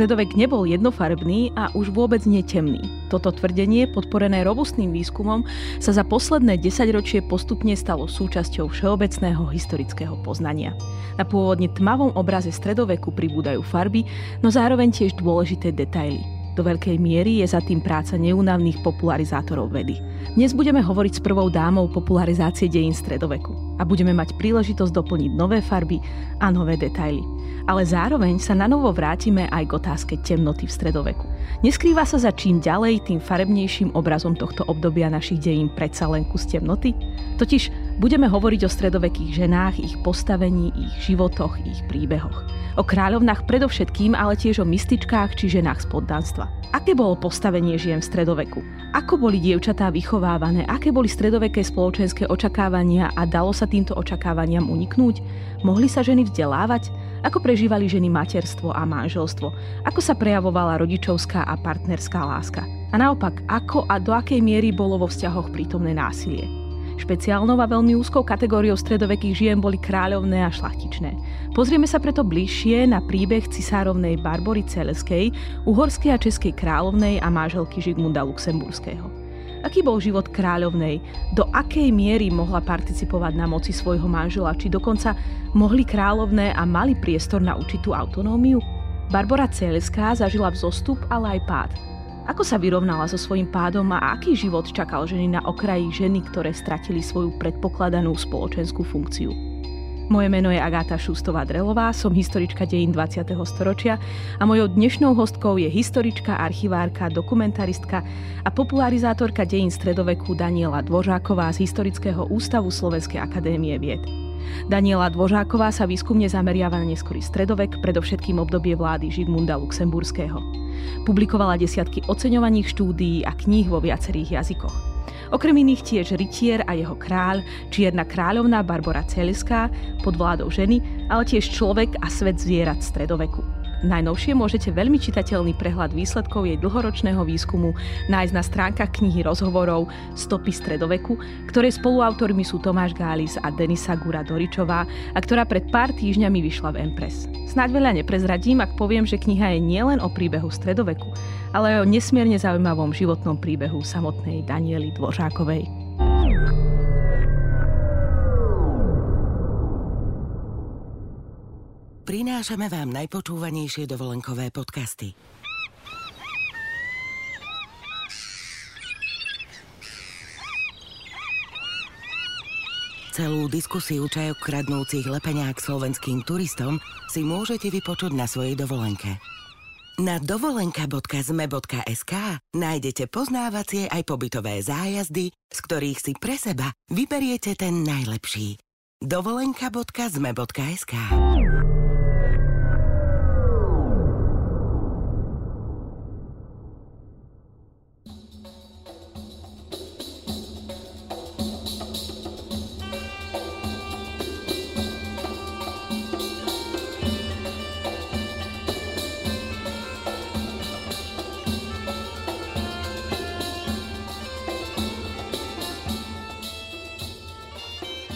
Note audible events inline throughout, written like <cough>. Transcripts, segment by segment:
Stredovek nebol jednofarebný a už vôbec netemný. Toto tvrdenie, podporené robustným výskumom, sa za posledné desaťročie postupne stalo súčasťou všeobecného historického poznania. Na pôvodne tmavom obraze stredoveku pribúdajú farby, no zároveň tiež dôležité detaily. Do veľkej miery je za tým práca neúnavných popularizátorov vedy. Dnes budeme hovoriť s prvou dámou popularizácie dejín stredoveku a budeme mať príležitosť doplniť nové farby a nové detaily ale zároveň sa na novo vrátime aj k otázke temnoty v stredoveku. Neskrýva sa za čím ďalej tým farebnejším obrazom tohto obdobia našich dejín predsa len kus temnoty? Totiž budeme hovoriť o stredovekých ženách, ich postavení, ich životoch, ich príbehoch. O kráľovnách predovšetkým, ale tiež o mystičkách či ženách z poddanstva. Aké bolo postavenie žien v stredoveku? Ako boli dievčatá vychovávané? Aké boli stredoveké spoločenské očakávania a dalo sa týmto očakávaniam uniknúť? Mohli sa ženy vzdelávať? Ako prežívali ženy materstvo a manželstvo? Ako sa prejavovala rodičovská a partnerská láska? A naopak, ako a do akej miery bolo vo vzťahoch prítomné násilie? Špeciálnou a veľmi úzkou kategóriou stredovekých žien boli kráľovné a šlachtičné. Pozrieme sa preto bližšie na príbeh cisárovnej Barbory Celeskej, uhorskej a českej kráľovnej a máželky Žigmunda Luxemburského. Aký bol život kráľovnej? Do akej miery mohla participovať na moci svojho manžela? Či dokonca mohli kráľovné a mali priestor na určitú autonómiu? Barbara Celeská zažila vzostup, ale aj pád. Ako sa vyrovnala so svojím pádom a aký život čakal ženy na okraji ženy, ktoré stratili svoju predpokladanú spoločenskú funkciu? Moje meno je Agáta Šustová Drelová, som historička dejín 20. storočia a mojou dnešnou hostkou je historička, archivárka, dokumentaristka a popularizátorka dejín stredoveku Daniela Dvořáková z Historického ústavu Slovenskej akadémie vied. Daniela Dvořáková sa výskumne zameriava na neskorý stredovek, predovšetkým obdobie vlády Žigmunda Luxemburského. Publikovala desiatky oceňovaných štúdií a kníh vo viacerých jazykoch. Okrem iných tiež Rytier a jeho kráľ, čierna kráľovná Barbara Celiská pod vládou ženy, ale tiež človek a svet zvierat stredoveku. Najnovšie môžete veľmi čitateľný prehľad výsledkov jej dlhoročného výskumu nájsť na stránkach knihy rozhovorov Stopy stredoveku, ktorej spoluautormi sú Tomáš Gális a Denisa Gura Doričová a ktorá pred pár týždňami vyšla v Empress. Snáď veľa neprezradím, ak poviem, že kniha je nielen o príbehu stredoveku, ale aj o nesmierne zaujímavom životnom príbehu samotnej Daniely Dvořákovej. Prinášame vám najpočúvanejšie dovolenkové podcasty. Celú diskusiu čajok kradnúcich lepeňák slovenským turistom si môžete vypočuť na svojej dovolenke. Na dovolenka.zme.sk nájdete poznávacie aj pobytové zájazdy, z ktorých si pre seba vyberiete ten najlepší. dovolenka.zme.sk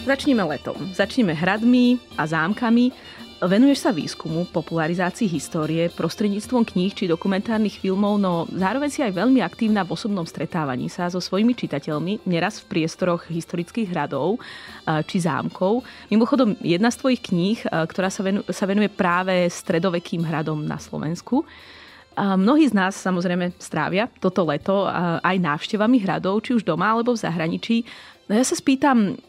Začneme letom. Začneme hradmi a zámkami. Venuješ sa výskumu, popularizácii histórie prostredníctvom kníh či dokumentárnych filmov, no zároveň si aj veľmi aktívna v osobnom stretávaní sa so svojimi čitateľmi, neraz v priestoroch historických hradov či zámkov. Mimochodom, jedna z tvojich kníh, ktorá sa venuje, práve stredovekým hradom na Slovensku, a mnohí z nás samozrejme strávia toto leto aj návštevami hradov, či už doma alebo v zahraničí. No ja sa spýtam,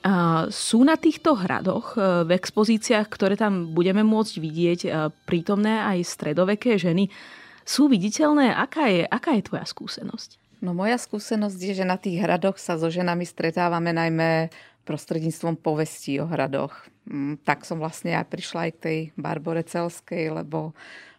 sú na týchto hradoch e, v expozíciách, ktoré tam budeme môcť vidieť, e, prítomné aj stredoveké ženy, sú viditeľné? Aká je, aká je tvoja skúsenosť? No moja skúsenosť je, že na tých hradoch sa so ženami stretávame najmä prostredníctvom povestí o hradoch. Mm, tak som vlastne aj prišla aj k tej Barbore Celskej, lebo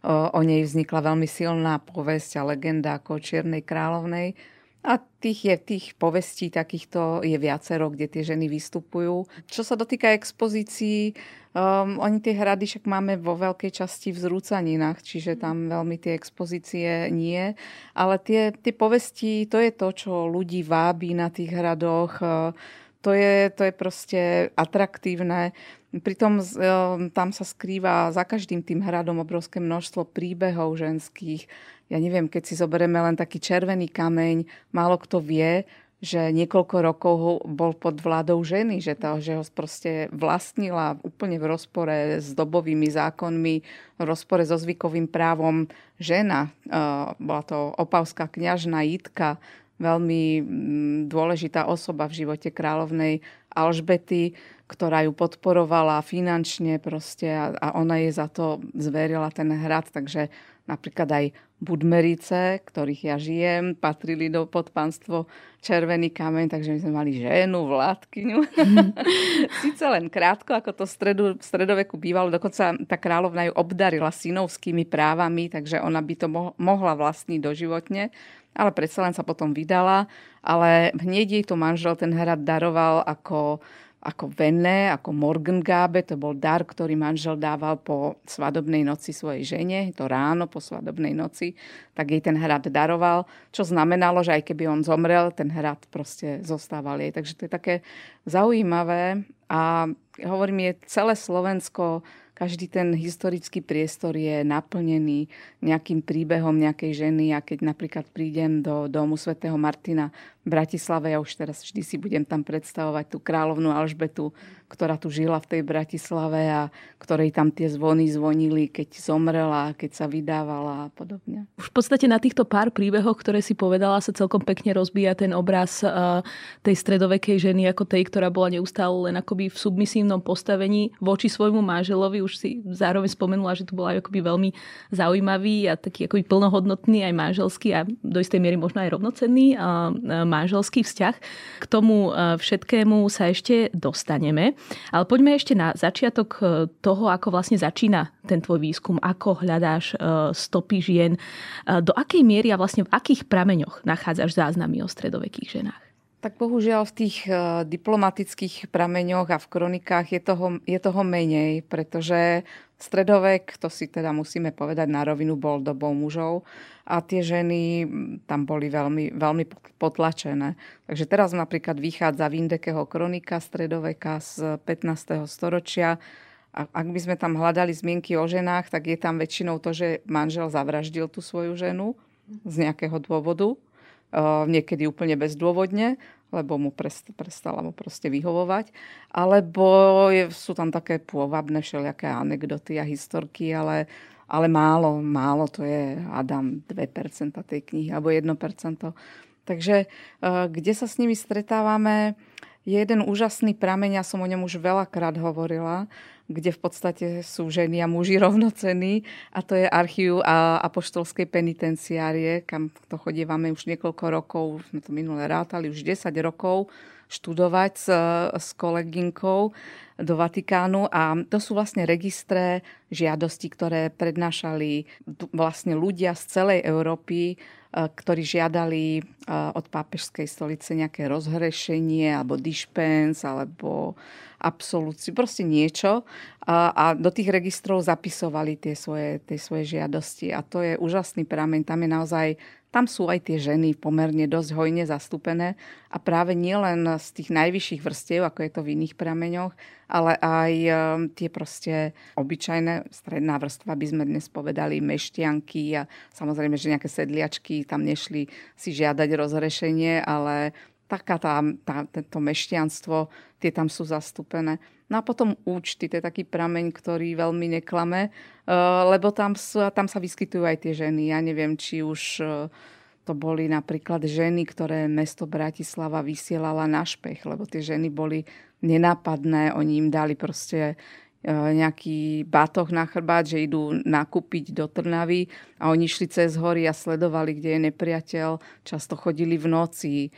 o nej vznikla veľmi silná povesť a legenda ako Čiernej kráľovnej a tých je tých povestí takýchto je viacero, kde tie ženy vystupujú. Čo sa dotýka expozícií, um, oni tie hrady však máme vo veľkej časti v zrúcaninách, čiže tam veľmi tie expozície nie. Ale tie, tie povesti, to je to, čo ľudí vábi na tých hradoch. Uh, to je, to je proste atraktívne. Pritom tam sa skrýva za každým tým hradom obrovské množstvo príbehov ženských. Ja neviem, keď si zoberieme len taký červený kameň, málo kto vie, že niekoľko rokov bol pod vládou ženy, že, to, že ho proste vlastnila úplne v rozpore s dobovými zákonmi, v rozpore so zvykovým právom žena. Bola to opavská kňažná Jitka, veľmi mm, dôležitá osoba v živote kráľovnej Alžbety, ktorá ju podporovala finančne proste a, a ona jej za to zverila ten hrad, takže napríklad aj Budmerice, ktorých ja žijem, patrili do podpanstvo Červený kameň, takže my sme mali ženu, vládkyňu. Mm. <laughs> Sice len krátko, ako to stredu, v stredoveku bývalo, dokonca tá kráľovna ju obdarila synovskými právami, takže ona by to mohla vlastniť doživotne, ale predsa len sa potom vydala, ale hneď jej to manžel ten hrad daroval ako ako Venne, ako Morgengabe, to bol dar, ktorý manžel dával po svadobnej noci svojej žene, to ráno po svadobnej noci, tak jej ten hrad daroval, čo znamenalo, že aj keby on zomrel, ten hrad proste zostával jej. Takže to je také zaujímavé a hovorím, je celé Slovensko každý ten historický priestor je naplnený nejakým príbehom nejakej ženy a keď napríklad prídem do domu svätého Martina Bratislave, ja už teraz vždy si budem tam predstavovať tú kráľovnú Alžbetu, ktorá tu žila v tej Bratislave a ktorej tam tie zvony zvonili, keď zomrela, keď sa vydávala a podobne. Už v podstate na týchto pár príbehoch, ktoré si povedala, sa celkom pekne rozbíja ten obraz uh, tej stredovekej ženy ako tej, ktorá bola neustále len akoby v submisívnom postavení voči svojmu manželovi. Už si zároveň spomenula, že tu bola akoby veľmi zaujímavý a taký akoby plnohodnotný aj manželský a do istej miery možno aj rovnocenný uh, manželský vzťah. K tomu uh, všetkému sa ešte dostaneme. Ale poďme ešte na začiatok e, toho, ako vlastne začína ten tvoj výskum, ako hľadáš e, stopy žien, e, do akej miery a vlastne v akých prameňoch nachádzaš záznamy o stredovekých ženách? Tak bohužiaľ v tých diplomatických prameňoch a v kronikách je toho, je toho menej, pretože stredovek, to si teda musíme povedať na rovinu, bol dobou mužov a tie ženy tam boli veľmi, veľmi potlačené. Takže teraz napríklad vychádza Vindekeho kronika stredoveka z 15. storočia a ak by sme tam hľadali zmienky o ženách, tak je tam väčšinou to, že manžel zavraždil tú svoju ženu z nejakého dôvodu. Niekedy úplne bezdôvodne, lebo mu prestala mu proste vyhovovať. Alebo je, sú tam také pôvabné všelijaké anekdoty a historky, ale ale málo, málo to je, Adam, 2% tej knihy, alebo 1%. Takže e, kde sa s nimi stretávame, je jeden úžasný prameň, ja som o ňom už veľakrát hovorila, kde v podstate sú ženy a muži <laughs> rovnocení a to je archív a apoštolskej penitenciárie, kam to chodívame už niekoľko rokov, sme to minule rátali, už 10 rokov študovať s, s kolegynkou do Vatikánu. A to sú vlastne registre žiadosti, ktoré prednášali vlastne ľudia z celej Európy, ktorí žiadali e, od pápežskej stolice nejaké rozhrešenie alebo dispens alebo absolúciu, proste niečo. A do tých registrov zapisovali tie svoje, tie svoje žiadosti. A to je úžasný prameň. Tam je naozaj tam sú aj tie ženy pomerne dosť hojne zastúpené a práve nielen z tých najvyšších vrstiev, ako je to v iných prameňoch, ale aj um, tie proste obyčajné stredná vrstva, by sme dnes povedali, meštianky a samozrejme, že nejaké sedliačky tam nešli si žiadať rozrešenie, ale taká tá, tá, to mešťanstvo, tie tam sú zastúpené. No a potom účty, to je taký prameň, ktorý veľmi neklame, eh, lebo tam, sú, tam sa vyskytujú aj tie ženy. Ja neviem, či už eh, to boli napríklad ženy, ktoré mesto Bratislava vysielala na špech, lebo tie ženy boli nenápadné, oni im dali proste nejaký batoh na chrbát, že idú nakúpiť do Trnavy a oni šli cez hory a sledovali, kde je nepriateľ. Často chodili v noci e,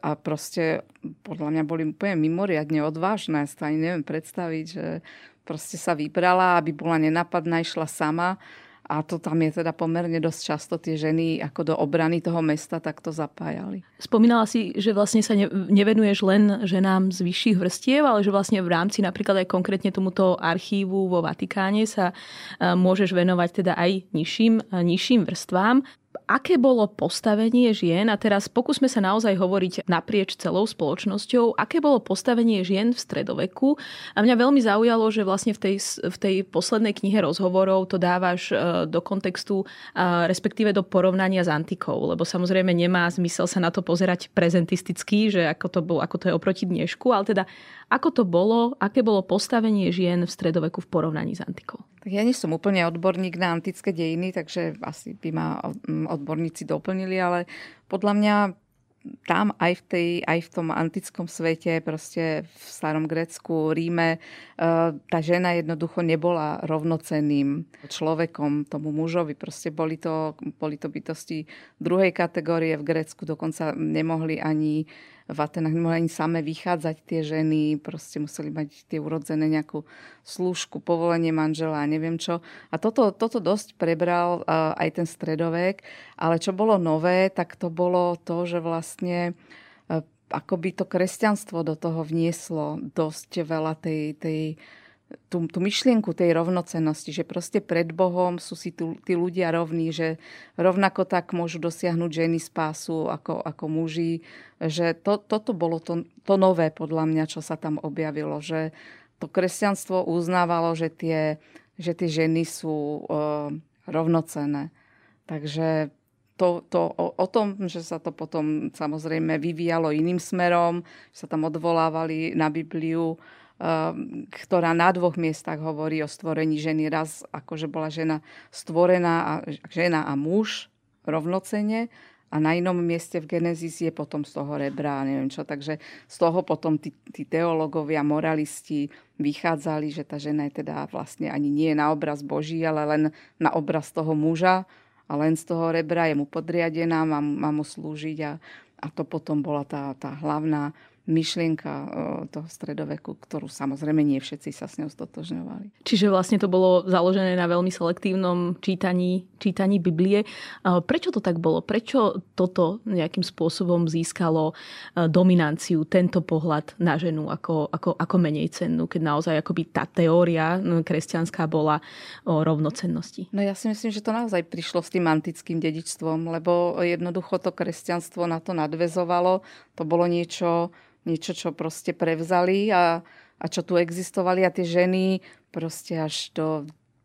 a proste podľa mňa boli úplne mimoriadne odvážne. Ja ani neviem predstaviť, že proste sa vybrala, aby bola nenapadná, išla sama a to tam je teda pomerne dosť často tie ženy ako do obrany toho mesta takto zapájali. Spomínala si, že vlastne sa nevenuješ len ženám z vyšších vrstiev, ale že vlastne v rámci napríklad aj konkrétne tomuto archívu vo Vatikáne sa e, môžeš venovať teda aj nižším, e, nižším vrstvám. Aké bolo postavenie žien, a teraz pokúsme sa naozaj hovoriť naprieč celou spoločnosťou, aké bolo postavenie žien v stredoveku. A mňa veľmi zaujalo, že vlastne v tej, v tej poslednej knihe rozhovorov to dávaš e, do kontextu, respektíve do porovnania s antikou, lebo samozrejme nemá zmysel sa na to pozerať prezentisticky, že ako to, bol, ako to je oproti dnešku, ale teda ako to bolo, aké bolo postavenie žien v stredoveku v porovnaní s antikou? Tak ja nie som úplne odborník na antické dejiny, takže asi by ma odborníci doplnili, ale podľa mňa tam aj v, tej, aj v tom antickom svete, proste v starom Grécku, Ríme, e, tá žena jednoducho nebola rovnocenným človekom tomu mužovi. Proste boli to, boli to bytosti druhej kategórie v Grécku, dokonca nemohli ani v Atenách nemohli ani same vychádzať tie ženy, proste museli mať tie urodzené nejakú služku, povolenie manžela a neviem čo. A toto, toto dosť prebral uh, aj ten stredovek, ale čo bolo nové, tak to bolo to, že vlastne uh, ako by to kresťanstvo do toho vnieslo dosť veľa tej, tej tú, tú myšlienku tej rovnocenosti, že proste pred Bohom sú si tu, tí ľudia rovní, že rovnako tak môžu dosiahnuť ženy spásu ako, ako muži. Že to, toto bolo to, to nové podľa mňa, čo sa tam objavilo. Že to kresťanstvo uznávalo, že tie, že tie ženy sú uh, rovnocené. Takže to, to, o, o tom, že sa to potom samozrejme vyvíjalo iným smerom, že sa tam odvolávali na Bibliu, ktorá na dvoch miestach hovorí o stvorení ženy. Raz akože bola žena stvorená, a, žena a muž rovnocene a na inom mieste v Genesis je potom z toho rebra, neviem čo. Takže z toho potom tí, tí teológovia, moralisti vychádzali, že tá žena je teda vlastne ani nie na obraz Boží, ale len na obraz toho muža a len z toho rebra je mu podriadená, má, má mu slúžiť a, a to potom bola tá, tá hlavná myšlienka toho stredoveku, ktorú samozrejme nie všetci sa s ňou stotožňovali. Čiže vlastne to bolo založené na veľmi selektívnom čítaní, čítaní Biblie. Prečo to tak bolo? Prečo toto nejakým spôsobom získalo dominanciu, tento pohľad na ženu ako, ako, ako menej cennú, keď naozaj akoby tá teória kresťanská bola o rovnocennosti? No ja si myslím, že to naozaj prišlo s tým antickým dedičstvom, lebo jednoducho to kresťanstvo na to nadvezovalo. To bolo niečo niečo, čo proste prevzali a, a čo tu existovali a tie ženy proste až do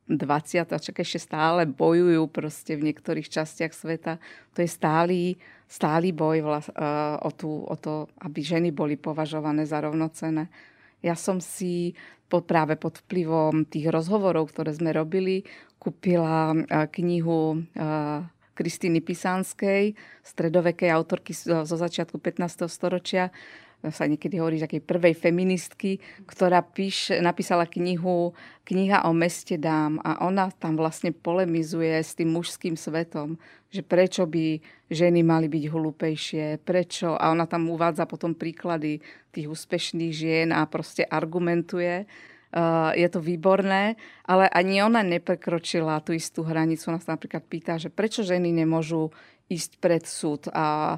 20. čak ešte stále bojujú proste v niektorých častiach sveta. To je stály, stály boj vla, uh, o, tú, o to, aby ženy boli považované za rovnocené. Ja som si pod, práve pod vplyvom tých rozhovorov, ktoré sme robili, kúpila uh, knihu uh, Kristýny Pisánskej, stredovekej autorky zo začiatku 15. storočia, sa niekedy hovorí, takej prvej feministky, ktorá píš, napísala knihu Kniha o meste dám a ona tam vlastne polemizuje s tým mužským svetom, že prečo by ženy mali byť hlúpejšie, prečo a ona tam uvádza potom príklady tých úspešných žien a proste argumentuje. Uh, je to výborné, ale ani ona neprekročila tú istú hranicu. Ona sa napríklad pýta, že prečo ženy nemôžu ísť pred súd a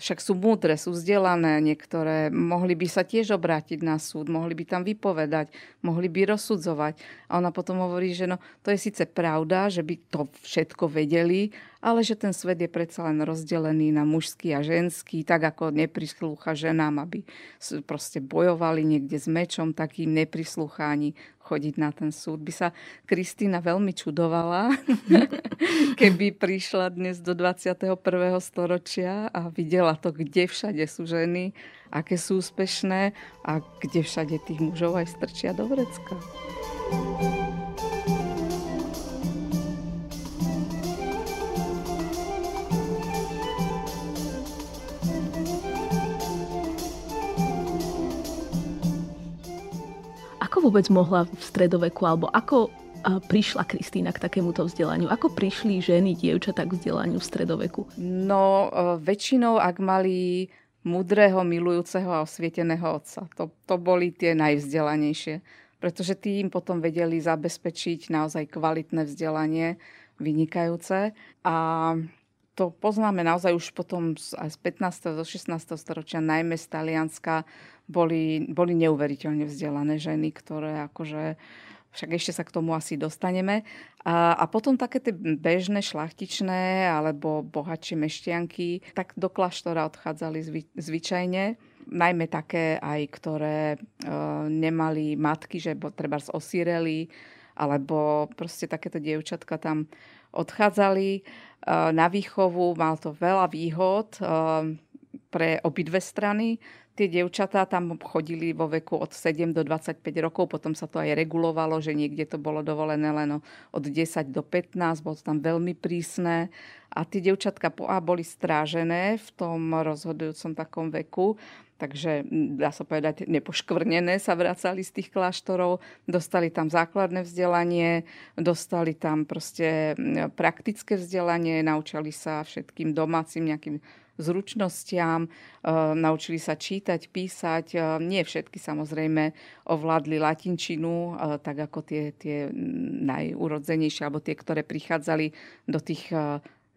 však sú múdre, sú vzdelané niektoré, mohli by sa tiež obrátiť na súd, mohli by tam vypovedať, mohli by rozsudzovať. A ona potom hovorí, že no, to je síce pravda, že by to všetko vedeli, ale že ten svet je predsa len rozdelený na mužský a ženský, tak ako neprislúcha ženám, aby proste bojovali niekde s mečom, tak im neprislúcha chodiť na ten súd. By sa Kristýna veľmi čudovala, <laughs> keby prišla dnes do 21. storočia a videla to, kde všade sú ženy, aké sú úspešné a kde všade tých mužov aj strčia do vrecka. thank you Ako vôbec mohla v stredoveku, alebo ako prišla Kristýna k takémuto vzdelaniu? Ako prišli ženy, dievčatá k vzdelaniu v stredoveku? No, e, väčšinou, ak mali mudrého, milujúceho a osvieteného otca. To, to boli tie najvzdelanejšie. Pretože tí im potom vedeli zabezpečiť naozaj kvalitné vzdelanie, vynikajúce. A to poznáme naozaj už potom aj z 15. do 16. storočia, najmä z Talianska, boli, boli neuveriteľne vzdelané ženy, ktoré akože však ešte sa k tomu asi dostaneme. A, a potom také tie bežné šlachtičné alebo bohatšie meštianky, tak do kláštora odchádzali zvy, zvyčajne najmä také aj, ktoré e, nemali matky, že treba osíreli, alebo proste takéto dievčatka tam odchádzali e, na výchovu. Mal to veľa výhod e, pre obidve strany tie dievčatá tam chodili vo veku od 7 do 25 rokov, potom sa to aj regulovalo, že niekde to bolo dovolené len od 10 do 15, bolo to tam veľmi prísne. A tie dievčatka boli strážené v tom rozhodujúcom takom veku, takže dá sa povedať, nepoškvrnené sa vracali z tých kláštorov, dostali tam základné vzdelanie, dostali tam proste praktické vzdelanie, naučili sa všetkým domácim nejakým zručnostiam, eh, naučili sa čítať, písať. Eh, nie všetky samozrejme ovládli latinčinu, eh, tak ako tie, tie najúrodzenejšie, alebo tie, ktoré prichádzali do tých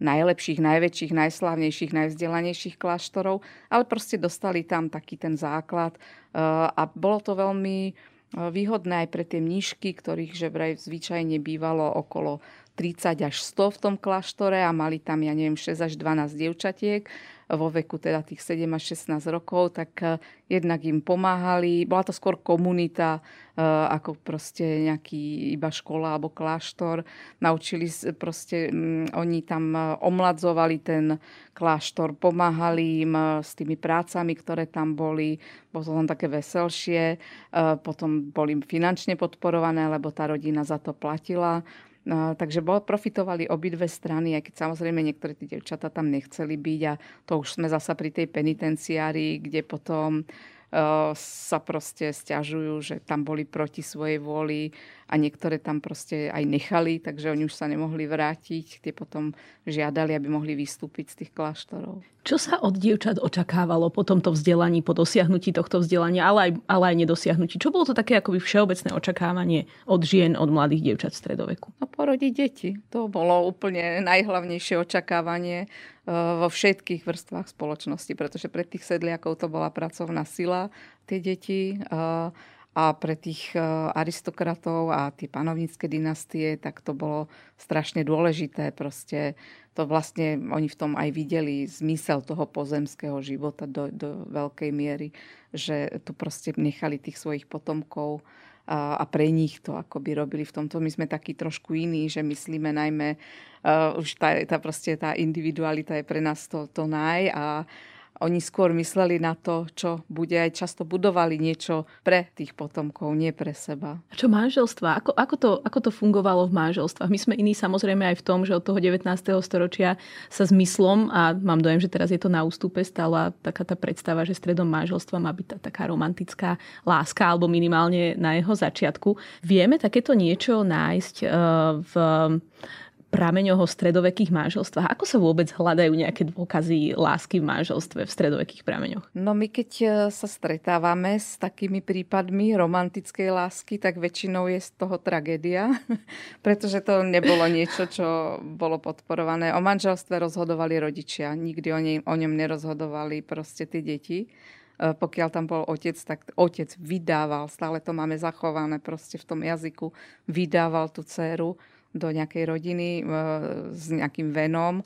najlepších, najväčších, najslavnejších, najvzdelanejších kláštorov, ale proste dostali tam taký ten základ a bolo to veľmi výhodné aj pre tie mníšky, ktorých že vraj zvyčajne bývalo okolo 30 až 100 v tom kláštore a mali tam, ja neviem, 6 až 12 dievčatiek vo veku teda tých 7 až 16 rokov, tak eh, jednak im pomáhali. Bola to skôr komunita, eh, ako proste nejaký iba škola alebo kláštor. Naučili proste, mm, oni tam eh, omladzovali ten kláštor, pomáhali im s tými prácami, ktoré tam boli. Bolo to tam také veselšie. Potom boli finančne podporované, lebo tá rodina za to platila. No, takže bol, profitovali obidve strany, aj keď samozrejme niektoré tie devčata tam nechceli byť a to už sme zasa pri tej penitenciári, kde potom uh, sa proste stiažujú, že tam boli proti svojej vôli a niektoré tam proste aj nechali, takže oni už sa nemohli vrátiť. Tie potom žiadali, aby mohli vystúpiť z tých kláštorov. Čo sa od dievčat očakávalo po tomto vzdelaní, po dosiahnutí tohto vzdelania, ale aj, ale aj nedosiahnutí? Čo bolo to také akoby všeobecné očakávanie od žien, od mladých dievčat v stredoveku? No porodiť deti. To bolo úplne najhlavnejšie očakávanie eh, vo všetkých vrstvách spoločnosti, pretože pre tých sedliakov to bola pracovná sila, tie deti. A pre tých e, aristokratov a tie panovnícke dynastie, tak to bolo strašne dôležité. Proste to vlastne oni v tom aj videli zmysel toho pozemského života do, do veľkej miery, že tu proste nechali tých svojich potomkov a, a pre nich to akoby robili v tomto. My sme takí trošku iní, že myslíme najmä, uh, už tá, tá, proste tá individualita je pre nás to, to naj a oni skôr mysleli na to, čo bude aj často budovali niečo pre tých potomkov, nie pre seba. A čo manželstva? Ako, ako, to, ako to fungovalo v manželstvách? My sme iní samozrejme aj v tom, že od toho 19. storočia sa zmyslom, a mám dojem, že teraz je to na ústupe, stala taká tá predstava, že stredom manželstva má byť tá taká romantická láska, alebo minimálne na jeho začiatku. Vieme takéto niečo nájsť uh, v prameňoch o stredovekých manželstvách. Ako sa vôbec hľadajú nejaké dôkazy lásky v manželstve v stredovekých prameňoch? No my keď e, sa stretávame s takými prípadmi romantickej lásky, tak väčšinou je z toho tragédia, <laughs> pretože to nebolo niečo, čo bolo podporované. O manželstve rozhodovali rodičia, nikdy o, nej, o ňom nerozhodovali proste tie deti e, pokiaľ tam bol otec, tak otec vydával, stále to máme zachované proste v tom jazyku, vydával tú dceru do nejakej rodiny e, s nejakým venom e,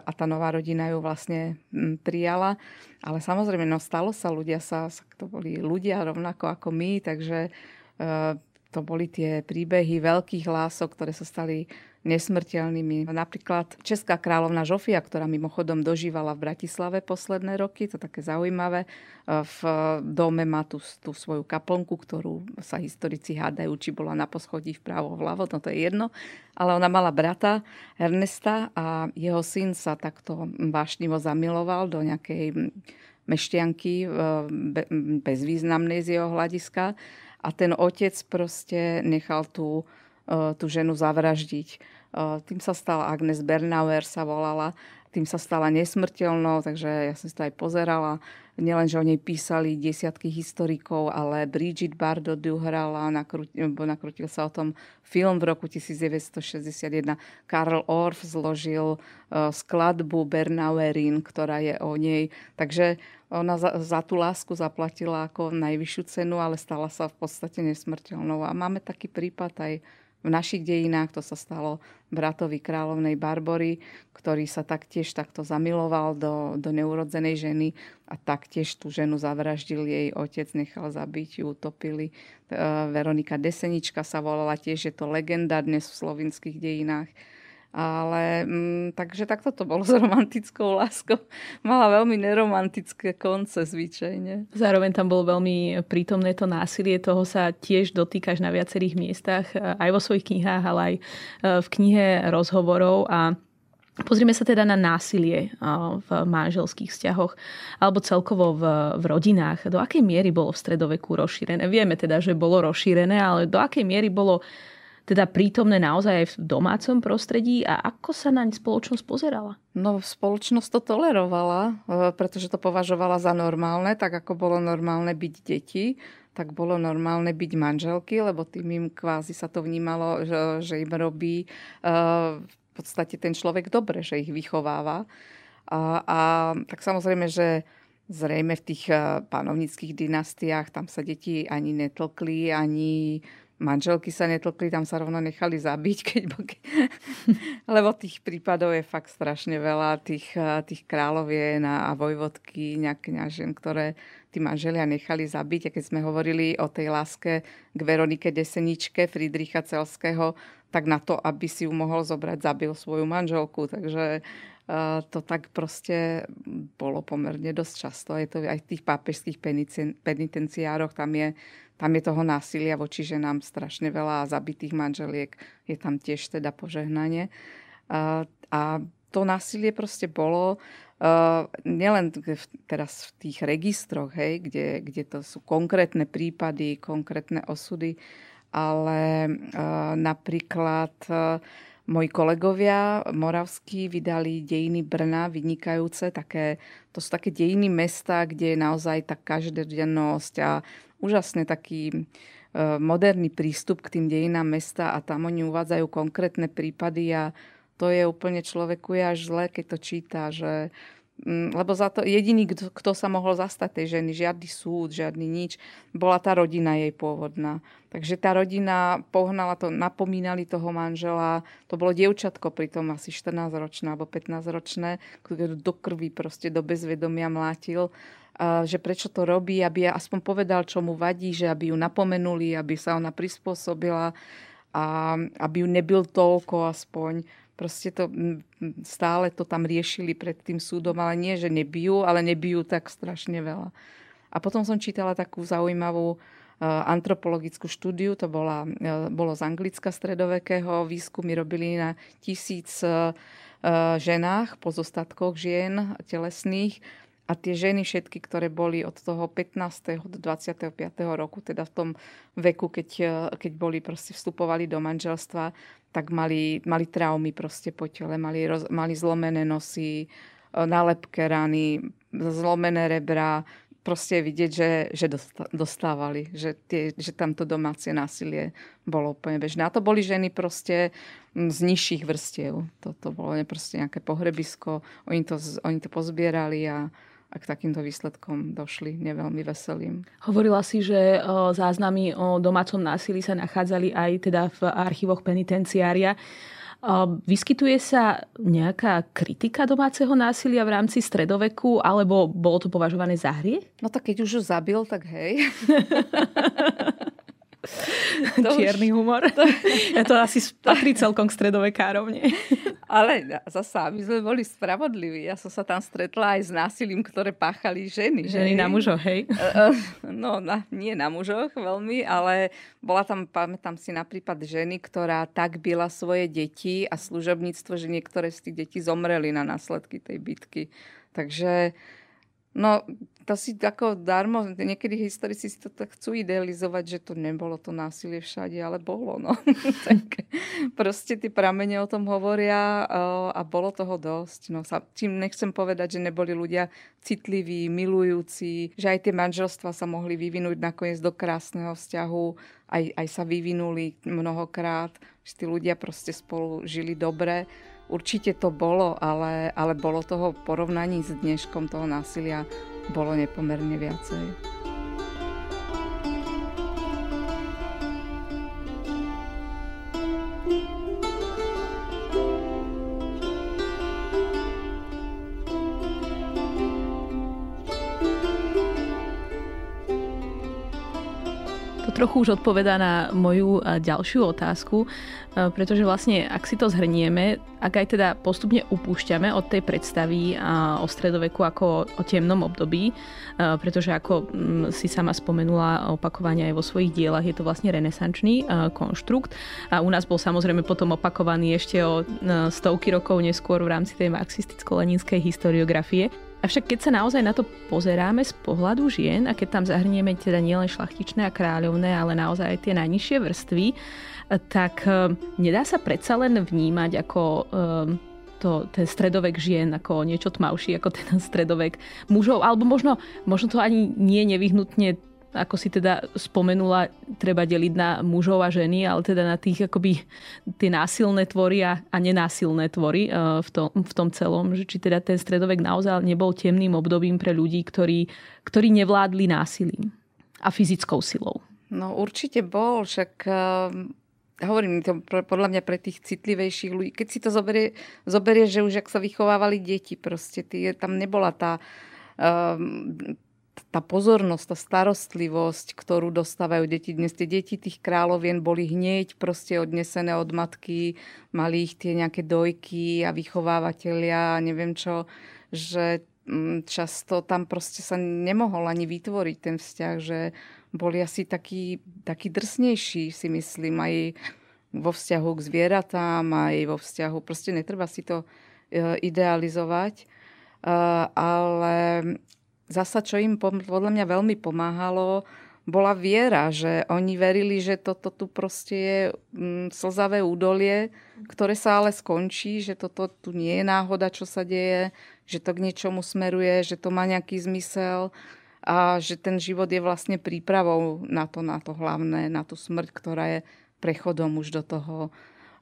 a tá nová rodina ju vlastne prijala. Ale samozrejme, no stalo sa, ľudia sa, to boli ľudia rovnako ako my, takže e, to boli tie príbehy veľkých lások, ktoré sa stali nesmrteľnými. Napríklad Česká kráľovna Žofia, ktorá mimochodom dožívala v Bratislave posledné roky, to také zaujímavé. V dome má tú, tú svoju kaplnku, ktorú sa historici hádajú, či bola na poschodí vpravo, vľavo, no to je jedno. Ale ona mala brata Ernesta a jeho syn sa takto vášnivo zamiloval do nejakej meštianky bezvýznamnej z jeho hľadiska a ten otec proste nechal tú tú ženu zavraždiť. Tým sa stala Agnes Bernauer, sa volala. tým sa stala nesmrteľnou, takže ja som si to aj pozerala. Nielen, že o nej písali desiatky historikov, ale Bridget Bardot ju hrala, nakrútil, nakrútil sa o tom film v roku 1961. Karl Orff zložil uh, skladbu Bernauerin, ktorá je o nej. Takže ona za, za tú lásku zaplatila ako najvyššiu cenu, ale stala sa v podstate nesmrteľnou. A máme taký prípad aj v našich dejinách. To sa stalo bratovi kráľovnej Barbory, ktorý sa taktiež takto zamiloval do, do neurodzenej ženy a taktiež tú ženu zavraždil jej otec, nechal zabiť, ju utopili. E, Veronika Desenička sa volala tiež, je to legenda dnes v slovinských dejinách ale mm, takže takto to bolo <laughs> s romantickou láskou. Mala veľmi neromantické konce zvyčajne. Zároveň tam bolo veľmi prítomné to násilie, toho sa tiež dotýkaš na viacerých miestach, aj vo svojich knihách, ale aj e, v knihe rozhovorov a Pozrime sa teda na násilie e, v manželských vzťahoch alebo celkovo v, v rodinách. Do akej miery bolo v stredoveku rozšírené? Vieme teda, že bolo rozšírené, ale do akej miery bolo teda prítomné naozaj aj v domácom prostredí a ako sa naň spoločnosť pozerala? No, spoločnosť to tolerovala, e, pretože to považovala za normálne, tak ako bolo normálne byť deti, tak bolo normálne byť manželky, lebo tým im kvázi sa to vnímalo, že, im robí uh, v podstate ten človek dobre, že ich vychováva. A, a tak samozrejme, že zrejme v tých e, panovnických dynastiách tam sa deti ani netlkli, ani manželky sa netlkli, tam sa rovno nechali zabiť, keď <laughs> lebo tých prípadov je fakt strašne veľa, tých, eh, tých kráľovien a, a vojvodky, nejaké kňažen, ktoré tí manželia nechali zabiť. A keď sme hovorili o tej láske k Veronike Deseničke Friedricha Celského, tak na to, aby si ju mohol zobrať, zabil svoju manželku. Takže uh, to tak proste bolo pomerne dosť často. Je to aj v tých pápežských penitenciároch, tam je tam je toho násilia voči ženám strašne veľa a zabitých manželiek je tam tiež teda požehnanie. A, a to násilie proste bolo uh, nielen teraz v tých registroch, hej, kde, kde to sú konkrétne prípady, konkrétne osudy, ale uh, napríklad uh, moji kolegovia moravskí vydali dejiny Brna, vynikajúce, také, to sú také dejiny mesta, kde je naozaj tá každodennosť a úžasne taký e, moderný prístup k tým dejinám mesta a tam oni uvádzajú konkrétne prípady a to je úplne človeku je až zle, keď to číta, že lebo za to jediný, kto, kto sa mohol zastať tej ženy, žiadny súd, žiadny nič, bola tá rodina jej pôvodná. Takže tá rodina pohnala to, napomínali toho manžela, to bolo dievčatko pritom asi 14-ročné alebo 15-ročné, ktoré do krvi proste do bezvedomia mlátil že prečo to robí, aby aspoň povedal, čo mu vadí, že aby ju napomenuli, aby sa ona prispôsobila a aby ju nebyl toľko aspoň. Proste to stále to tam riešili pred tým súdom, ale nie, že nebijú, ale nebijú tak strašne veľa. A potom som čítala takú zaujímavú antropologickú štúdiu, to bola, e, bolo z Anglicka stredovekého, výskumy robili na tisíc e, ženách, pozostatkoch žien telesných a tie ženy všetky, ktoré boli od toho 15. do 25. roku, teda v tom veku, keď, e, keď boli proste vstupovali do manželstva, tak mali, mali traumy proste po tele, mali, roz, mali zlomené nosy, e, nálepké rany, zlomené rebra, proste vidieť, že, že dostávali, že, tie, že tamto domáce násilie bolo úplne bežné. A to boli ženy proste z nižších vrstiev. Toto bolo proste nejaké pohrebisko, oni to, oni to pozbierali a, a k takýmto výsledkom došli neveľmi veselým. Hovorila si, že záznamy o domácom násilí sa nachádzali aj teda v archívoch penitenciária. Vyskytuje sa nejaká kritika domáceho násilia v rámci stredoveku, alebo bolo to považované za hriech? No tak keď už ho zabil, tak hej. <laughs> to Čierny už... humor. To... ja to asi patrí celkom k stredovekárom, nie? Ale zasa, my sme boli spravodliví. Ja som sa tam stretla aj s násilím, ktoré páchali ženy. Ženy hej? na mužoch, hej? E, e, no, na, nie na mužoch veľmi, ale bola tam, pamätám si napríklad ženy, ktorá tak byla svoje deti a služobníctvo, že niektoré z tých detí zomreli na následky tej bitky. Takže No, to si ako darmo, niekedy historici si to tak chcú idealizovať, že to nebolo to násilie všade, ale bolo. No. <laughs> tak proste tie pramene o tom hovoria a bolo toho dosť. No, sa, tým nechcem povedať, že neboli ľudia citliví, milujúci, že aj tie manželstva sa mohli vyvinúť nakoniec do krásneho vzťahu, aj, aj sa vyvinuli mnohokrát, že tí ľudia proste spolu žili dobre. Určite to bolo, ale, ale bolo toho porovnaní s dneškom toho násilia bolo nepomerne viacej. Trochu už odpovedá na moju ďalšiu otázku, pretože vlastne, ak si to zhrnieme, ak aj teda postupne upúšťame od tej predstavy o stredoveku ako o temnom období, pretože ako si sama spomenula opakovania aj vo svojich dielach, je to vlastne renesančný konštrukt a u nás bol samozrejme potom opakovaný ešte o stovky rokov neskôr v rámci tej marxisticko-leninskej historiografie. Avšak keď sa naozaj na to pozeráme z pohľadu žien a keď tam zahrnieme teda nielen šlachtičné a kráľovné, ale naozaj aj tie najnižšie vrstvy, tak eh, nedá sa predsa len vnímať ako eh, to, ten stredovek žien ako niečo tmavší ako ten stredovek mužov, alebo možno, možno to ani nie nevyhnutne ako si teda spomenula, treba deliť na mužov a ženy, ale teda na tých akoby tie násilné tvory a, a nenásilné tvory uh, v, tom, v tom celom, že či teda ten stredovek naozaj nebol temným obdobím pre ľudí, ktorí, ktorí nevládli násilím a fyzickou silou. No určite bol, však uh, hovorím to podľa mňa pre tých citlivejších ľudí. Keď si to zoberie, zoberie že už ak sa vychovávali deti, proste tý, tam nebola tá uh, tá pozornosť, tá starostlivosť, ktorú dostávajú deti. Dnes tie deti tých kráľovien boli hneď proste odnesené od matky, mali ich tie nejaké dojky a vychovávateľia a neviem čo, že mm, často tam proste sa nemohol ani vytvoriť ten vzťah, že boli asi takí, takí drsnejší, si myslím, aj vo vzťahu k zvieratám, aj vo vzťahu, proste netreba si to e, idealizovať, e, ale zasa, čo im podľa mňa veľmi pomáhalo, bola viera, že oni verili, že toto tu proste je mm, slzavé údolie, ktoré sa ale skončí, že toto tu nie je náhoda, čo sa deje, že to k niečomu smeruje, že to má nejaký zmysel a že ten život je vlastne prípravou na to, na to hlavné, na tú smrť, ktorá je prechodom už do toho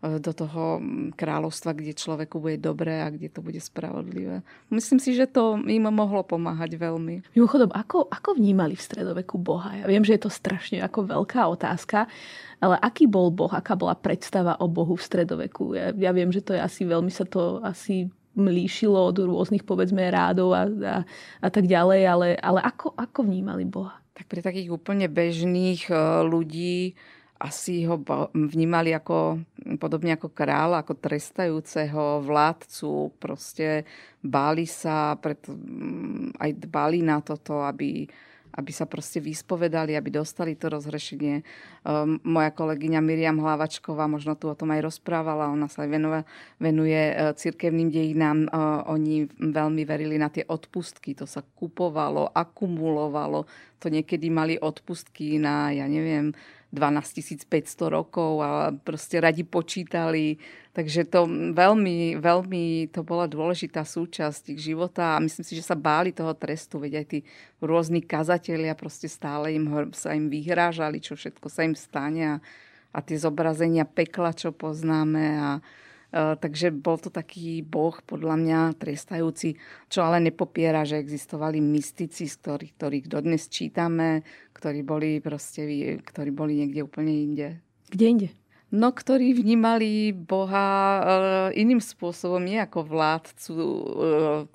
do toho kráľovstva, kde človeku bude dobré a kde to bude spravodlivé. Myslím si, že to im mohlo pomáhať veľmi. Mimochodom, ako, ako vnímali v stredoveku Boha? Ja viem, že je to strašne ako veľká otázka, ale aký bol Boh, aká bola predstava o Bohu v stredoveku? Ja, ja viem, že to je asi veľmi sa to asi líšilo od rôznych, povedzme, rádov a, a, a tak ďalej, ale, ale ako, ako vnímali Boha? Tak pre takých úplne bežných eh, ľudí asi ho vnímali ako, podobne ako kráľa, ako trestajúceho vládcu. Proste báli sa, preto mm, aj dbali na toto, aby, aby sa proste vyspovedali, aby dostali to rozhrešenie. Um, moja kolegyňa Miriam Hlavačková možno tu o tom aj rozprávala, ona sa venuje, venuje cirkevným dejinám. Uh, oni veľmi verili na tie odpustky, to sa kupovalo, akumulovalo, to niekedy mali odpustky na, ja neviem, 12 500 rokov a proste radi počítali. Takže to veľmi, veľmi to bola dôležitá súčasť ich života a myslím si, že sa báli toho trestu, veď aj tí rôzni kazatelia proste stále im, sa im vyhrážali, čo všetko sa im stane a, a tie zobrazenia pekla, čo poznáme a, takže bol to taký boh podľa mňa trestajúci, čo ale nepopiera, že existovali mystici, z ktorých, ktorých dodnes čítame, ktorí boli, proste, ktorí boli niekde úplne inde. Kde inde? No, ktorí vnímali Boha e, iným spôsobom, nie ako vládcu e,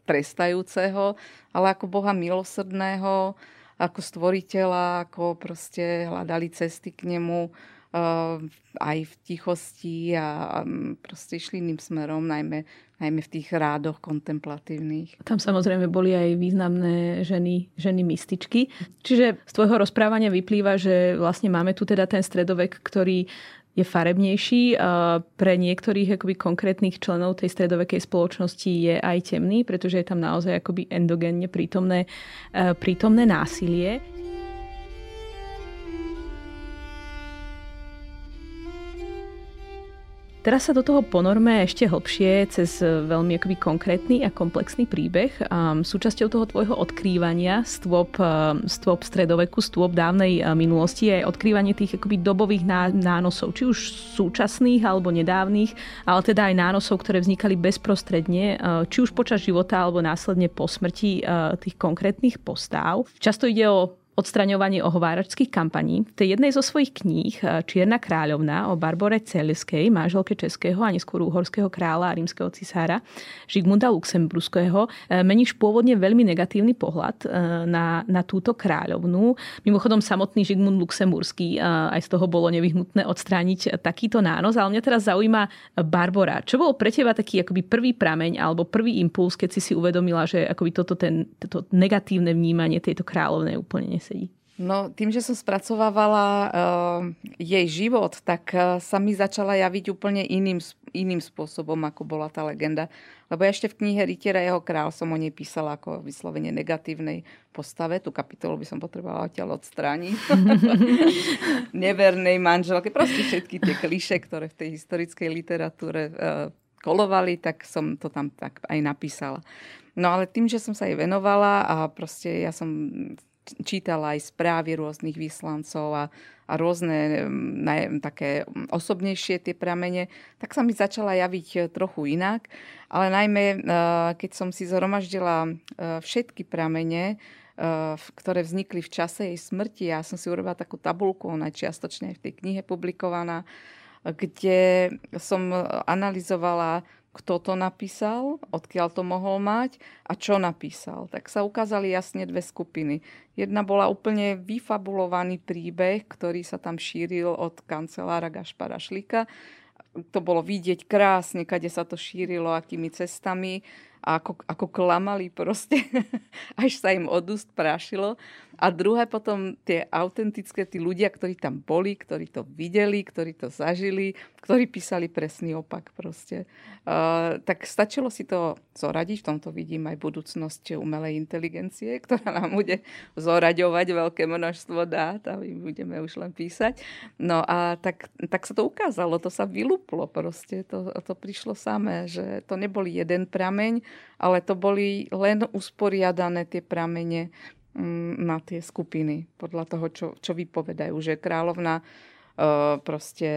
trestajúceho, ale ako Boha milosrdného, ako stvoriteľa, ako proste hľadali cesty k nemu aj v tichosti a proste išli iným smerom, najmä, najmä v tých rádoch kontemplatívnych. Tam samozrejme boli aj významné ženy, ženy mystičky. Čiže z tvojho rozprávania vyplýva, že vlastne máme tu teda ten stredovek, ktorý je farebnejší. Pre niektorých akoby konkrétnych členov tej stredovekej spoločnosti je aj temný, pretože je tam naozaj akoby endogénne prítomné, prítomné násilie. Teraz sa do toho ponorme ešte hlbšie cez veľmi akoby konkrétny a komplexný príbeh. Súčasťou toho tvojho odkrývania stôp, um, stôp stredoveku, stôp dávnej uh, minulosti je odkrývanie tých akoby dobových nánosov, či už súčasných alebo nedávnych, ale teda aj nánosov, ktoré vznikali bezprostredne, či už počas života alebo následne po smrti tých konkrétnych postáv. Často ide o odstraňovanie ohováračských kampaní. V tej jednej zo svojich kníh eh, Čierna kráľovna o Barbore Celskej, manželke českého a neskôr uhorského kráľa a rímskeho cisára Žigmunda Luxemburského, eh, meníš pôvodne veľmi negatívny pohľad eh, na, na túto kráľovnu. Mimochodom samotný Žigmund Luxemburský aj z toho bolo nevyhnutné odstrániť takýto nános, ale mňa teraz zaujíma Barbora. Čo bol pre teba taký akoby prvý prameň alebo prvý impuls, keď si si uvedomila, že akoby toto, ten, toto negatívne vnímanie tejto kráľovnej úplne nesedí? No, tým, že som spracovávala uh, jej život, tak uh, sa mi začala javiť úplne iným, iným spôsobom, ako bola tá legenda. Lebo ja ešte v knihe Rytiera jeho král som o nej písala ako vyslovene negatívnej postave. Tú kapitolu by som potrebovala odtiaľ odstrániť. <laughs> Nevernej manželke. Proste všetky tie kliše, ktoré v tej historickej literatúre uh, kolovali, tak som to tam tak aj napísala. No ale tým, že som sa jej venovala a proste ja som čítala aj správy rôznych vyslancov a, a rôzne ne, také osobnejšie tie pramene, tak sa mi začala javiť e, trochu inak. Ale najmä, e, keď som si zhromaždila e, všetky pramene, ktoré vznikli v čase jej smrti, ja som si urobila takú tabulku, ona je čiastočne aj v tej knihe publikovaná, kde som analyzovala kto to napísal, odkiaľ to mohol mať a čo napísal. Tak sa ukázali jasne dve skupiny. Jedna bola úplne vyfabulovaný príbeh, ktorý sa tam šíril od kancelára Gašpara Šlika. To bolo vidieť krásne, kade sa to šírilo, akými cestami a ako, ako klamali proste, <laughs> až sa im od úst prášilo. A druhé potom tie autentické, tí ľudia, ktorí tam boli, ktorí to videli, ktorí to zažili, ktorí písali presný opak proste. Uh, tak stačilo si to zoradiť, v tomto vidím aj budúcnosť umelej inteligencie, <laughs> ktorá nám bude zoraďovať veľké množstvo dát a my budeme už len písať. No a tak, tak sa to ukázalo, to sa vylúplo proste, to, to prišlo samé, že to neboli jeden prameň, ale to boli len usporiadané tie pramene Mm, na tie skupiny, podľa toho, čo, čo vypovedajú, že kráľovna uh, proste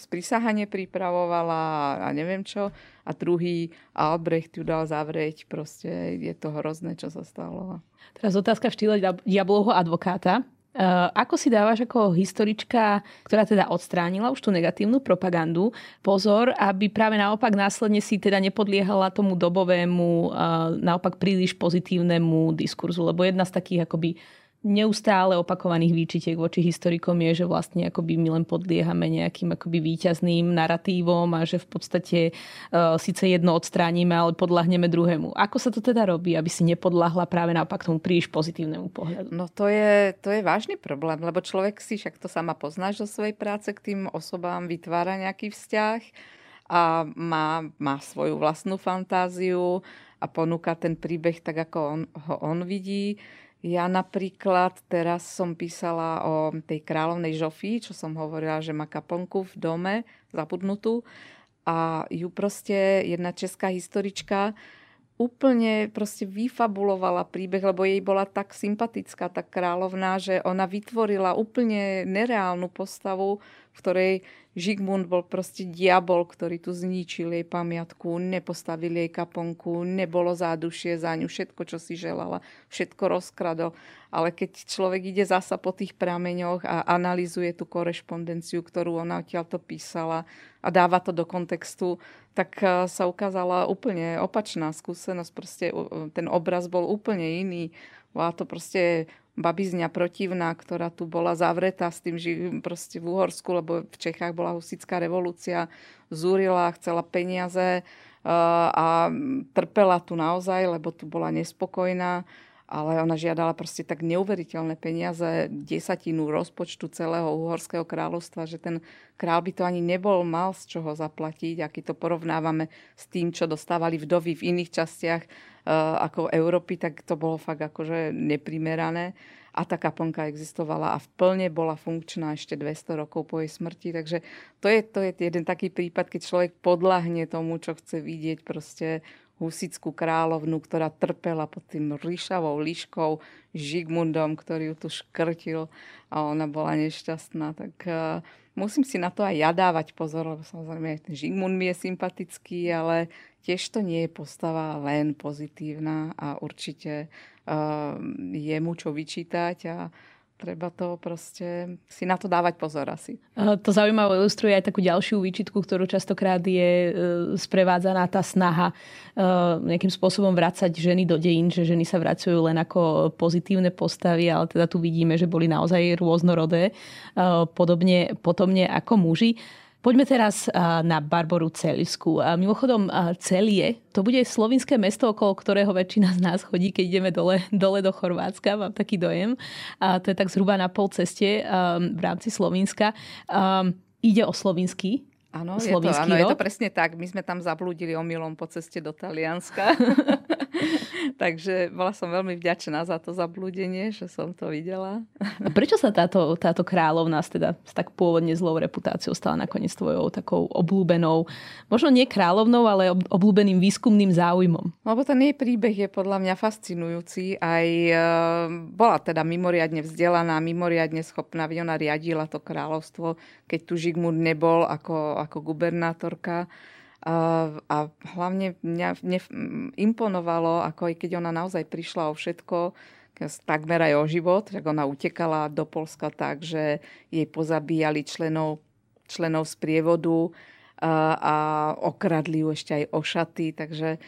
sprísahanie pripravovala a neviem čo a druhý Albrecht ju dal zavrieť, proste je to hrozné, čo sa stalo. Teraz otázka v štýle diablovho advokáta. Eh, ako si dávaš ako historička, ktorá teda odstránila už tú negatívnu propagandu, pozor, aby práve naopak následne si teda nepodliehala tomu dobovému, eh, naopak príliš pozitívnemu diskurzu, lebo jedna z takých akoby neustále opakovaných výčitiek voči historikom je, že vlastne akoby my len podliehame nejakým akoby výťazným narratívom a že v podstate uh, síce jedno odstránime, ale podľahneme druhému. Ako sa to teda robí, aby si nepodľahla práve naopak tomu príliš pozitívnemu pohľadu? No to je, to je vážny problém, lebo človek si, však to sama poznáš do svojej práce, k tým osobám vytvára nejaký vzťah a má, má svoju vlastnú fantáziu a ponúka ten príbeh tak, ako on, ho on vidí. Ja napríklad teraz som písala o tej kráľovnej Žofii, čo som hovorila, že má kaplnku v dome zabudnutú. A ju proste jedna česká historička úplne proste vyfabulovala príbeh, lebo jej bola tak sympatická tá kráľovná, že ona vytvorila úplne nereálnu postavu, v ktorej Žigmund bol proste diabol, ktorý tu zničil jej pamiatku, nepostavil jej kaponku, nebolo zádušie za ňu, všetko, čo si želala, všetko rozkradol. Ale keď človek ide zasa po tých prameňoch a analizuje tú korešpondenciu, ktorú ona odtiaľ to písala a dáva to do kontextu, tak eh, sa ukázala úplne opačná skúsenosť. Proste ten obraz bol úplne iný. Bola to proste babizňa protivná, ktorá tu bola zavretá s tým, že v Uhorsku, lebo v Čechách bola husická revolúcia, zúrila, chcela peniaze eh, a trpela tu naozaj, lebo tu bola nespokojná ale ona žiadala proste tak neuveriteľné peniaze, desatinu rozpočtu celého uhorského kráľovstva, že ten král by to ani nebol mal z čoho zaplatiť. A keď to porovnávame s tým, čo dostávali vdovy v iných častiach uh, ako Európy, tak to bolo fakt akože neprimerané. A tá kaplnka existovala a v plne bola funkčná ešte 200 rokov po jej smrti. Takže to je, to je jeden taký prípad, keď človek podľahne tomu, čo chce vidieť proste husickú kráľovnu, ktorá trpela pod tým ríšavou liškou Žigmundom, ktorý ju tu škrtil a ona bola nešťastná. Tak uh, musím si na to aj ja dávať pozor, lebo samozrejme aj ten Žigmund mi je sympatický, ale tiež to nie je postava len pozitívna a určite uh, je mu čo vyčítať a treba to proste si na to dávať pozor asi. To zaujímavé ilustruje aj takú ďalšiu výčitku, ktorú častokrát je e, sprevádzaná tá snaha e, nejakým spôsobom vrácať ženy do dejín, že ženy sa vracujú len ako pozitívne postavy, ale teda tu vidíme, že boli naozaj rôznorodé, e, podobne, potomne ako muži. Poďme teraz na Barboru Celisku. Mimochodom, Celie, to bude slovinské mesto, okolo ktorého väčšina z nás chodí, keď ideme dole, dole do Chorvátska, mám taký dojem. A to je tak zhruba na pol ceste v rámci Slovenska. Ide o slovinský Áno, je to, áno je to presne tak. My sme tam zablúdili omylom po ceste do Talianska. <laughs> <laughs> Takže bola som veľmi vďačná za to zablúdenie, že som to videla. A prečo sa táto, táto kráľovná teda s tak pôvodne zlou reputáciou stala nakoniec tvojou takou obľúbenou, možno nie kráľovnou, ale obľúbeným výskumným záujmom? Lebo ten jej príbeh je podľa mňa fascinujúci. Aj e, bola teda mimoriadne vzdelaná, mimoriadne schopná. Ona riadila to kráľovstvo, keď tu Žigmund nebol ako ako gubernátorka. A, hlavne mňa, mňa imponovalo, ako aj keď ona naozaj prišla o všetko, takmer aj o život, tak ona utekala do Polska tak, že jej pozabíjali členov, členov z prievodu a, a okradli ju ešte aj o šaty, takže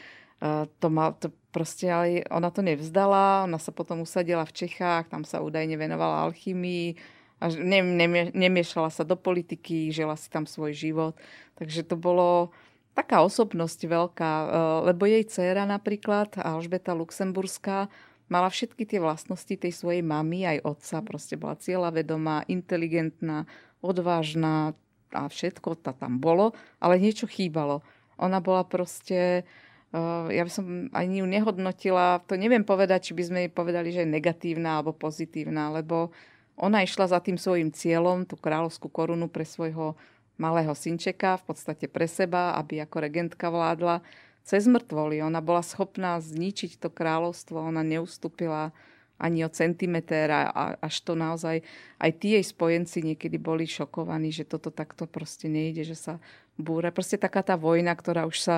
to, mal, to proste ale ona to nevzdala, ona sa potom usadila v Čechách, tam sa údajne venovala alchymii, a ne, ne, nemiešala sa do politiky, žila si tam svoj život. Takže to bolo taká osobnosť veľká, e, lebo jej dcéra napríklad, Alžbeta Luxemburská, mala všetky tie vlastnosti tej svojej mamy aj otca. Proste bola cieľavedomá, inteligentná, odvážna a všetko to tam bolo, ale niečo chýbalo. Ona bola proste, e, ja by som ani ju nehodnotila, to neviem povedať, či by sme jej povedali, že je negatívna alebo pozitívna, lebo ona išla za tým svojim cieľom, tú kráľovskú korunu pre svojho malého synčeka, v podstate pre seba, aby ako regentka vládla cez mŕtvoly. Ona bola schopná zničiť to kráľovstvo, ona neustúpila ani o centimeter a až to naozaj, aj tí jej spojenci niekedy boli šokovaní, že toto takto proste nejde, že sa búra. Proste taká tá vojna, ktorá už sa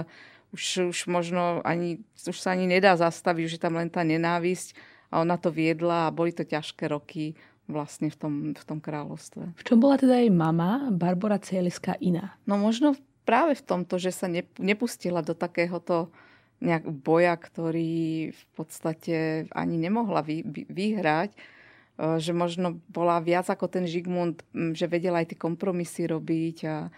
už, už možno ani, už sa ani nedá zastaviť, že tam len tá nenávisť a ona to viedla a boli to ťažké roky vlastne v tom, v tom kráľovstve. V čom bola teda jej mama, Barbara Cieliska, iná? No možno práve v tomto, že sa nepustila do takéhoto nejak boja, ktorý v podstate ani nemohla vy, vy, vyhrať, e, že možno bola viac ako ten Žigmund, že vedela aj tie kompromisy robiť a,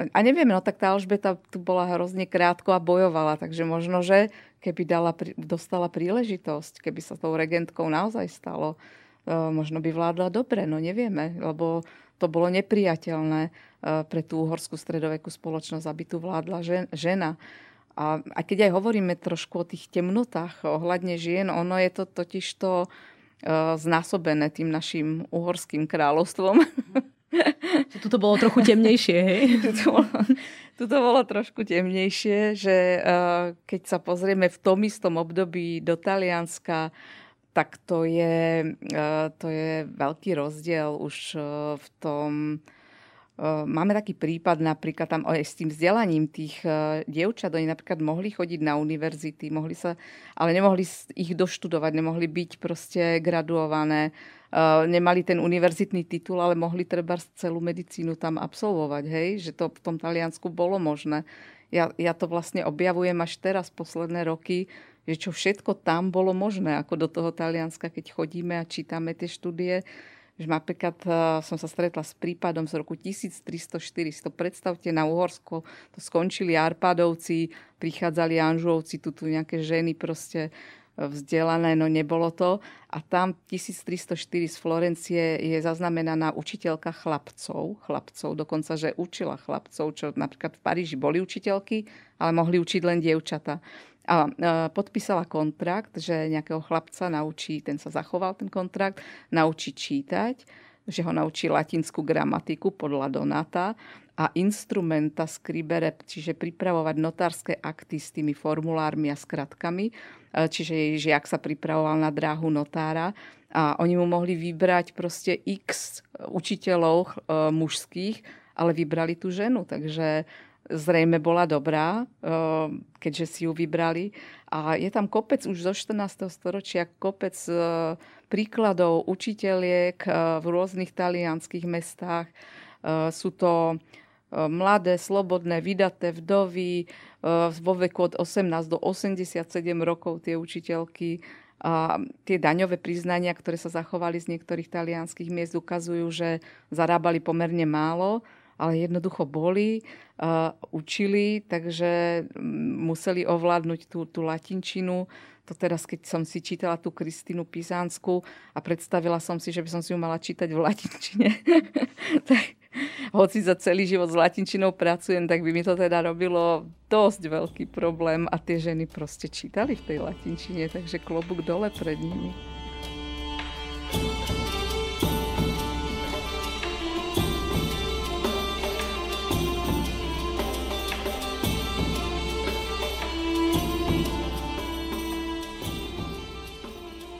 a neviem, no tak tá Alžbeta tu bola hrozne krátko a bojovala, takže možno, že keby dala, dostala príležitosť, keby sa tou regentkou naozaj stalo, možno by vládla dobre, no nevieme, lebo to bolo nepriateľné e, pre tú uhorskú stredovekú spoločnosť, aby tu vládla žena. A, a keď aj hovoríme trošku o tých temnotách ohľadne žien, ono je to totiž to e, znásobené tým našim uhorským kráľovstvom. <laughs> Tuto bolo trochu temnejšie, hej? <laughs> Tuto bolo, tuto bolo trošku temnejšie, že keď sa pozrieme v tom istom období do Talianska, tak to je, e, to je veľký rozdiel už e, v tom... E, máme taký prípad napríklad tam aj s tým vzdelaním tých dievčat. Oni napríklad mohli chodiť na univerzity, mohli sa, ale nemohli ich doštudovať, nemohli byť proste graduované, nemali ten univerzitný titul, ale mohli treba celú medicínu tam absolvovať. Hej? Že to v tom Taliansku bolo možné. Ja, ja to vlastne objavujem až teraz, posledné roky, že čo všetko tam bolo možné, ako do toho Talianska, keď chodíme a čítame tie štúdie, že napríklad uh, som sa stretla s prípadom z roku 1304. To predstavte na Uhorsko, to skončili Arpadovci, prichádzali Anžovci, tu, tu nejaké ženy proste vzdelané, no nebolo to. A tam 1304 z Florencie je zaznamenaná učiteľka chlapcov, chlapcov, dokonca, že učila chlapcov, čo napríklad v Paríži boli učiteľky, ale mohli učiť len dievčata. A podpísala kontrakt, že nejakého chlapca naučí, ten sa zachoval ten kontrakt, naučí čítať, že ho naučí latinskú gramatiku podľa Donata a instrumenta scribere, čiže pripravovať notárske akty s tými formulármi a skratkami, e, čiže jej žiak sa pripravoval na dráhu notára. A oni mu mohli vybrať proste x učiteľov e, mužských, ale vybrali tú ženu, takže zrejme bola dobrá, e, keďže si ju vybrali. A je tam kopec už zo 14. storočia, kopec príkladov učiteľiek v rôznych talianských mestách. Sú to mladé, slobodné, vydaté vdovy vo veku od 18 do 87 rokov tie učiteľky. A tie daňové priznania, ktoré sa zachovali z niektorých talianských miest, ukazujú, že zarábali pomerne málo, ale jednoducho boli, uh, učili, takže museli ovládnuť tú, tú latinčinu. To teraz, keď som si čítala tú Kristínu Písánsku a predstavila som si, že by som si ju mala čítať v latinčine, <laughs> tak hoci za celý život s latinčinou pracujem, tak by mi to teda robilo dosť veľký problém a tie ženy proste čítali v tej latinčine, takže klobúk dole pred nimi.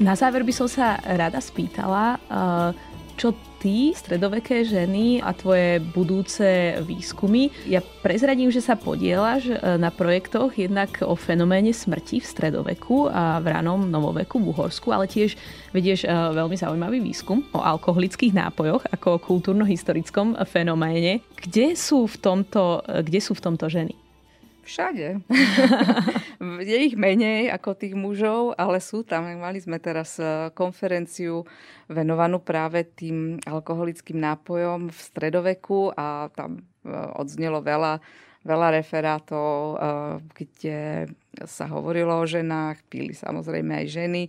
Na záver by som sa rada spýtala, uh, čo ty, stredoveké ženy a tvoje budúce výskumy. Ja prezradím, že sa podielaš e, na projektoch jednak o fenoméne smrti v stredoveku a v ranom novoveku v Uhorsku, ale tiež vedieš e, veľmi zaujímavý výskum o alkoholických nápojoch ako o kultúrno-historickom fenoméne. Kde sú v tomto, kde sú v tomto ženy? Všade. <laughs> je ich menej ako tých mužov, ale sú tam. Mali sme teraz e, konferenciu venovanú práve tým alkoholickým nápojom v stredoveku a tam e, odznelo veľa veľa referátov, eh, kde sa hovorilo o ženách, píli samozrejme aj ženy.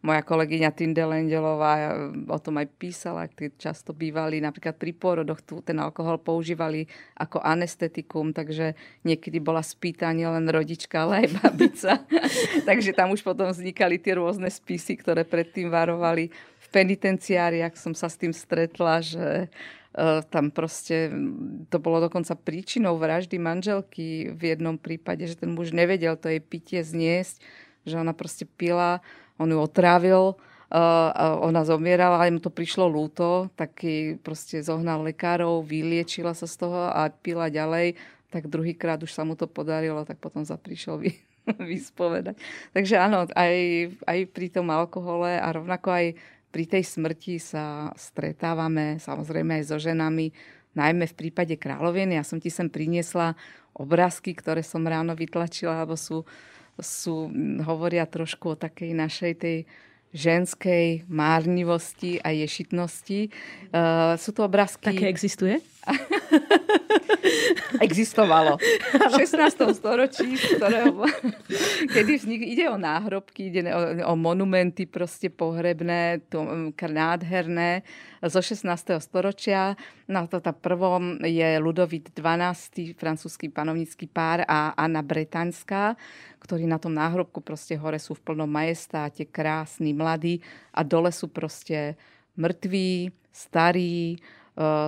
Moja kolegyňa Tinde Lendelová eh, o tom aj písala, tí často bývali napríklad pri pôrodoch, tu ten alkohol používali ako anestetikum, takže niekedy bola spýta len rodička, ale aj babica. <laughs> takže tam už potom vznikali tie rôzne spisy, ktoré predtým varovali. V penitenciáriách som sa s tým stretla, že tam proste to bolo dokonca príčinou vraždy manželky v jednom prípade, že ten muž nevedel to jej pitie zniesť, že ona proste pila, on ju otrávil, e, ona zomierala, ale mu to prišlo lúto, tak proste zohnal lekárov, vyliečila sa z toho a pila ďalej, tak druhýkrát už sa mu to podarilo, tak potom sa prišiel vy, <laughs> vyspovedať. Takže áno, aj, aj pri tom alkohole a rovnako aj pri tej smrti sa stretávame samozrejme aj so ženami, najmä v prípade kráľovien. Ja som ti sem priniesla obrázky, ktoré som ráno vytlačila, alebo sú, sú, hovoria trošku o takej našej tej ženskej márnivosti a ješitnosti. Uh, sú to obrázky... Také existuje? <laughs> Existovalo. V 16. storočí, ktorého, <laughs> kedy vznik, ide o náhrobky, ide o, o monumenty proste pohrebné, to, nádherné zo 16. storočia. Na to tá prvom je Ludovit XII, francúzsky panovnícky pár a Anna Bretaňská, ktorí na tom náhrobku proste hore sú v plnom majestáte, krásni, mladí a dole sú proste mŕtví, starí,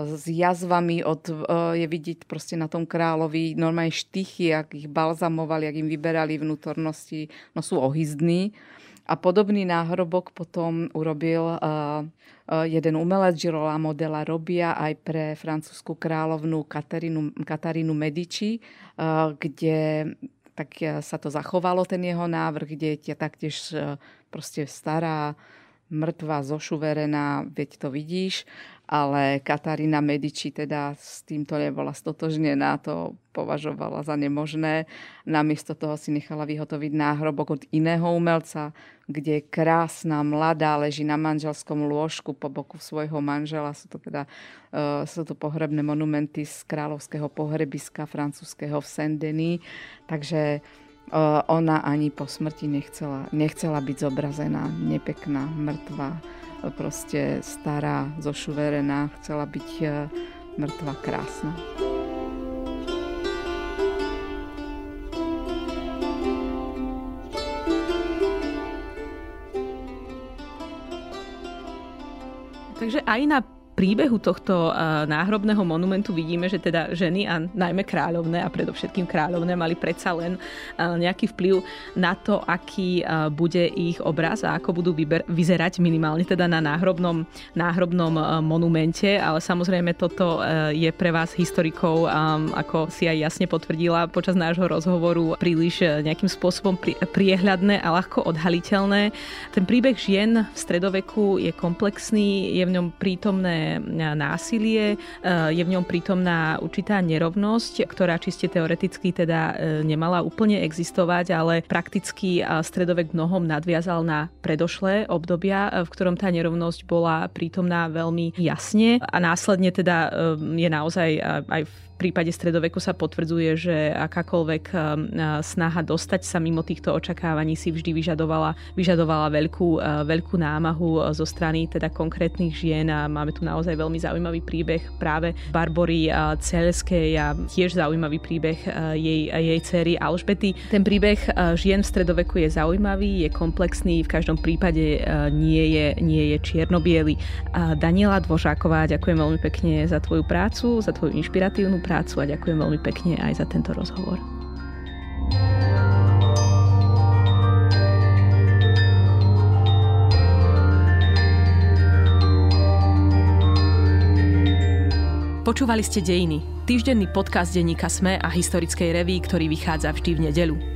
s jazvami od, eh, je vidieť proste na tom kráľovi normálne štychy, ak ich balzamovali, ak im vyberali vnútornosti, no sú ohyzdní. A podobný náhrobok potom urobil uh, jeden umelec Girolamo della Robia aj pre francúzsku kráľovnú Katarínu, Katarínu Medici, kde tak sa to zachovalo, ten jeho návrh, kde je taktiež proste stará, mŕtva, zošuverená, veď to vidíš, ale Katarína Medici teda s týmto nebola stotožnená, to považovala za nemožné. Namiesto toho si nechala vyhotoviť náhrobok od iného umelca, kde krásna, mladá leží na manželskom lôžku po boku svojho manžela. Sú to teda uh, sú to pohrebné monumenty z kráľovského pohrebiska francúzského v Saint-Denis. Takže ona ani po smrti nechcela, nechcela byť zobrazená, nepekná, mŕtva, proste stará, zošuverená, chcela byť mŕtva, krásna. Takže aj na príbehu tohto náhrobného monumentu vidíme, že teda ženy a najmä kráľovné a predovšetkým kráľovné mali predsa len nejaký vplyv na to, aký bude ich obraz a ako budú vyzerať minimálne teda na náhrobnom, náhrobnom monumente, ale samozrejme toto je pre vás historikov, ako si aj jasne potvrdila počas nášho rozhovoru, príliš nejakým spôsobom priehľadné a ľahko odhaliteľné. Ten príbeh žien v stredoveku je komplexný, je v ňom prítomné násilie, e, je v ňom prítomná určitá nerovnosť, ktorá čiste teoreticky teda e, nemala úplne existovať, ale prakticky stredovek mnohom nadviazal na predošlé obdobia, e, v ktorom tá nerovnosť bola prítomná veľmi jasne. A následne teda je naozaj aj v prípade stredoveku sa potvrdzuje, že akákoľvek um, uh, snaha dostať sa mimo týchto očakávaní si vždy vyžadovala, vyžadovala veľkú, uh, veľkú námahu uh, zo strany teda konkrétnych žien a máme tu naozaj veľmi zaujímavý príbeh práve Barbory Celskej a tiež zaujímavý príbeh jej, jej cery Alžbety. Ten príbeh žien v stredoveku je zaujímavý, je komplexný, v každom prípade nie je, nie je čiernobiely. Daniela Dvožáková, ďakujem veľmi pekne za tvoju prácu, za tvoju inšpiratívnu prácu a ďakujem veľmi pekne aj za tento rozhovor. Počúvali ste Dejiny, týždenný podcast denníka Sme a historickej reví, ktorý vychádza vždy v nedeľu.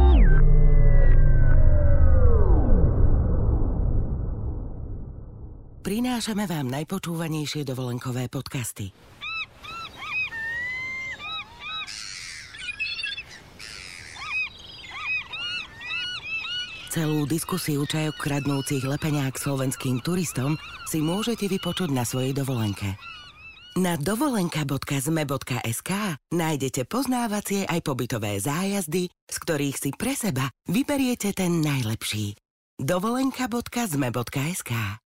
Prinášame vám najpočúvanejšie dovolenkové podcasty. Celú diskusiu čajok kradnúcich lepeňák slovenským turistom si môžete vypočuť na svojej dovolenke. Na dovolenka.zme.sk nájdete poznávacie aj pobytové zájazdy, z ktorých si pre seba vyberiete ten najlepší. dovolenka.zme.sk